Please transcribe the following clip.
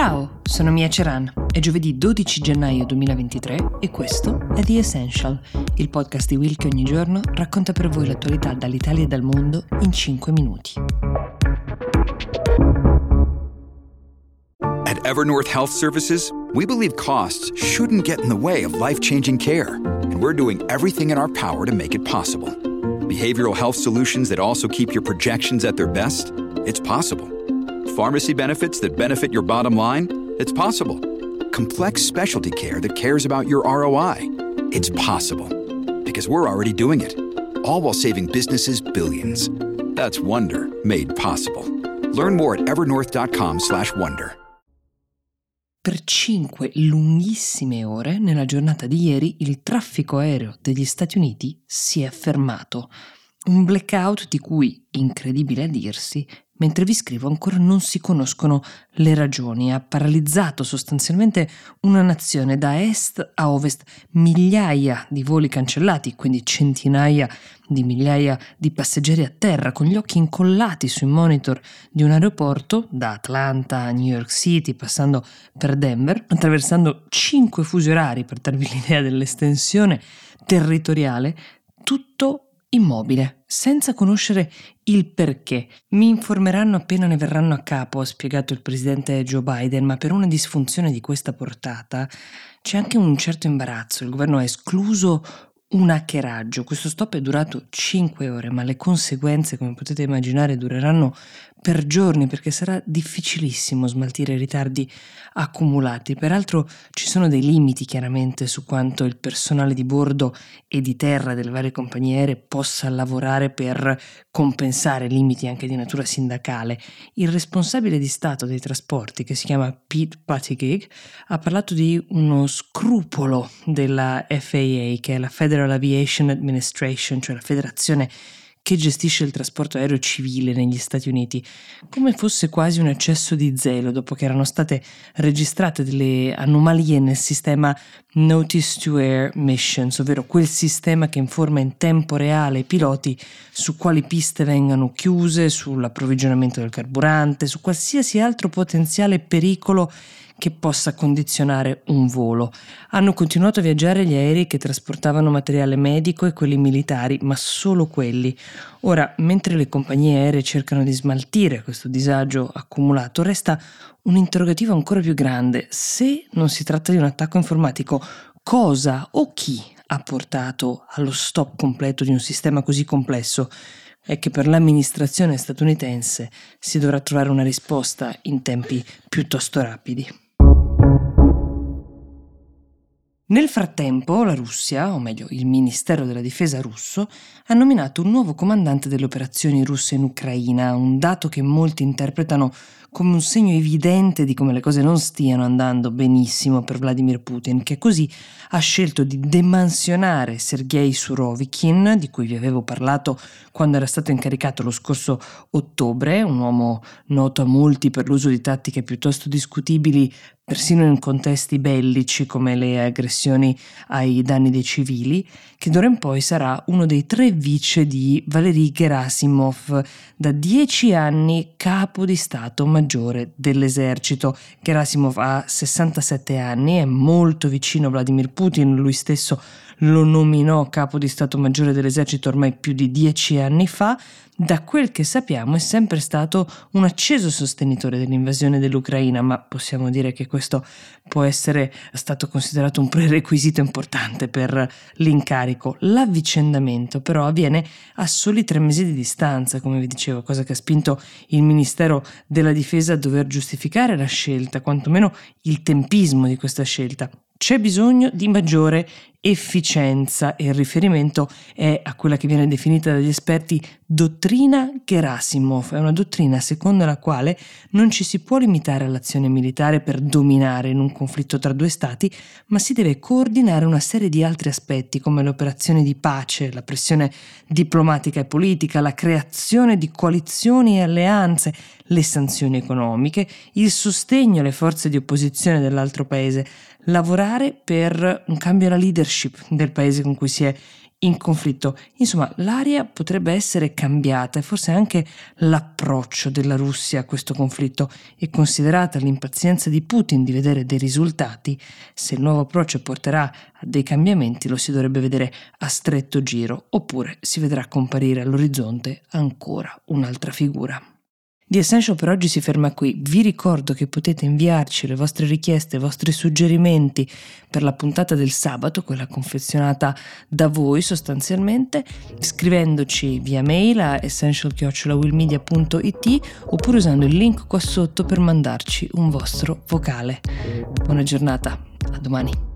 Ciao, sono Mia Ceran. È giovedì 12 gennaio 2023 e questo è The Essential, il podcast di Will che ogni giorno racconta per voi l'attualità dall'Italia e dal mondo in 5 minuti. At Evernorth Health Services, we believe costs shouldn't get in the way of life-changing care, and we're doing everything in our power to make it possible. Behavioral health solutions that also keep your projections at their best? It's possible pharmacy benefits that benefit your bottom line? It's possible. Complex specialty care that cares about your ROI? It's possible. Because we're already doing it. All while saving businesses billions. That's Wonder made possible. Learn more at evernorth.com/wonder. Per cinque lunghissime ore nella giornata di ieri il traffico aereo degli Stati Uniti si è fermato. Un blackout di cui, incredibile a dirsi, Mentre vi scrivo ancora non si conoscono le ragioni, ha paralizzato sostanzialmente una nazione da est a ovest, migliaia di voli cancellati, quindi centinaia di migliaia di passeggeri a terra con gli occhi incollati sui monitor di un aeroporto, da Atlanta a New York City, passando per Denver, attraversando cinque fusi orari per darvi l'idea dell'estensione territoriale, tutto immobile, senza conoscere il perché. Mi informeranno appena ne verranno a capo, ha spiegato il presidente Joe Biden, ma per una disfunzione di questa portata c'è anche un certo imbarazzo. Il governo ha escluso un hackeraggio. Questo stop è durato 5 ore, ma le conseguenze, come potete immaginare, dureranno per giorni perché sarà difficilissimo smaltire i ritardi accumulati. Peraltro ci sono dei limiti chiaramente su quanto il personale di bordo e di terra delle varie compagnie aeree possa lavorare per compensare limiti anche di natura sindacale. Il responsabile di Stato dei trasporti, che si chiama Pete Buttigieg, ha parlato di uno scrupolo della FAA, che è la Federal Aviation Administration, cioè la federazione che gestisce il trasporto aereo civile negli Stati Uniti, come fosse quasi un eccesso di zelo dopo che erano state registrate delle anomalie nel sistema Notice to Air Missions, ovvero quel sistema che informa in tempo reale i piloti su quali piste vengano chiuse, sull'approvvigionamento del carburante, su qualsiasi altro potenziale pericolo che possa condizionare un volo. Hanno continuato a viaggiare gli aerei che trasportavano materiale medico e quelli militari, ma solo quelli. Ora, mentre le compagnie aeree cercano di smaltire questo disagio accumulato, resta un interrogativo ancora più grande. Se non si tratta di un attacco informatico, cosa o chi ha portato allo stop completo di un sistema così complesso? è che per l'amministrazione statunitense si dovrà trovare una risposta in tempi piuttosto rapidi. Nel frattempo la Russia, o meglio il Ministero della Difesa russo, ha nominato un nuovo comandante delle operazioni russe in Ucraina, un dato che molti interpretano come un segno evidente di come le cose non stiano andando benissimo per Vladimir Putin, che così ha scelto di demansionare Sergei Surovikin, di cui vi avevo parlato quando era stato incaricato lo scorso ottobre, un uomo noto a molti per l'uso di tattiche piuttosto discutibili persino in contesti bellici come le aggressioni ai danni dei civili, che d'ora in poi sarà uno dei tre vice di Valery Gerasimov, da dieci anni capo di Stato Maggiore dell'esercito. Gerasimov ha 67 anni, è molto vicino a Vladimir Putin, lui stesso lo nominò capo di Stato Maggiore dell'esercito ormai più di dieci anni fa, da quel che sappiamo è sempre stato un acceso sostenitore dell'invasione dell'Ucraina, ma possiamo dire che questo può essere stato considerato un prerequisito importante per l'incarico. L'avvicendamento però avviene a soli tre mesi di distanza, come vi dicevo, cosa che ha spinto il Ministero della Difesa a dover giustificare la scelta, quantomeno il tempismo di questa scelta. C'è bisogno di maggiore efficienza e il riferimento è a quella che viene definita dagli esperti dottrina Gerasimov. È una dottrina secondo la quale non ci si può limitare all'azione militare per dominare in un conflitto tra due stati, ma si deve coordinare una serie di altri aspetti come le operazioni di pace, la pressione diplomatica e politica, la creazione di coalizioni e alleanze, le sanzioni economiche, il sostegno alle forze di opposizione dell'altro paese lavorare per un cambio alla leadership del paese con cui si è in conflitto. Insomma, l'aria potrebbe essere cambiata e forse anche l'approccio della Russia a questo conflitto e considerata l'impazienza di Putin di vedere dei risultati, se il nuovo approccio porterà a dei cambiamenti lo si dovrebbe vedere a stretto giro oppure si vedrà comparire all'orizzonte ancora un'altra figura. The Essential per oggi si ferma qui. Vi ricordo che potete inviarci le vostre richieste, i vostri suggerimenti per la puntata del sabato, quella confezionata da voi sostanzialmente, scrivendoci via mail a essential-willmedia.it oppure usando il link qua sotto per mandarci un vostro vocale. Buona giornata, a domani.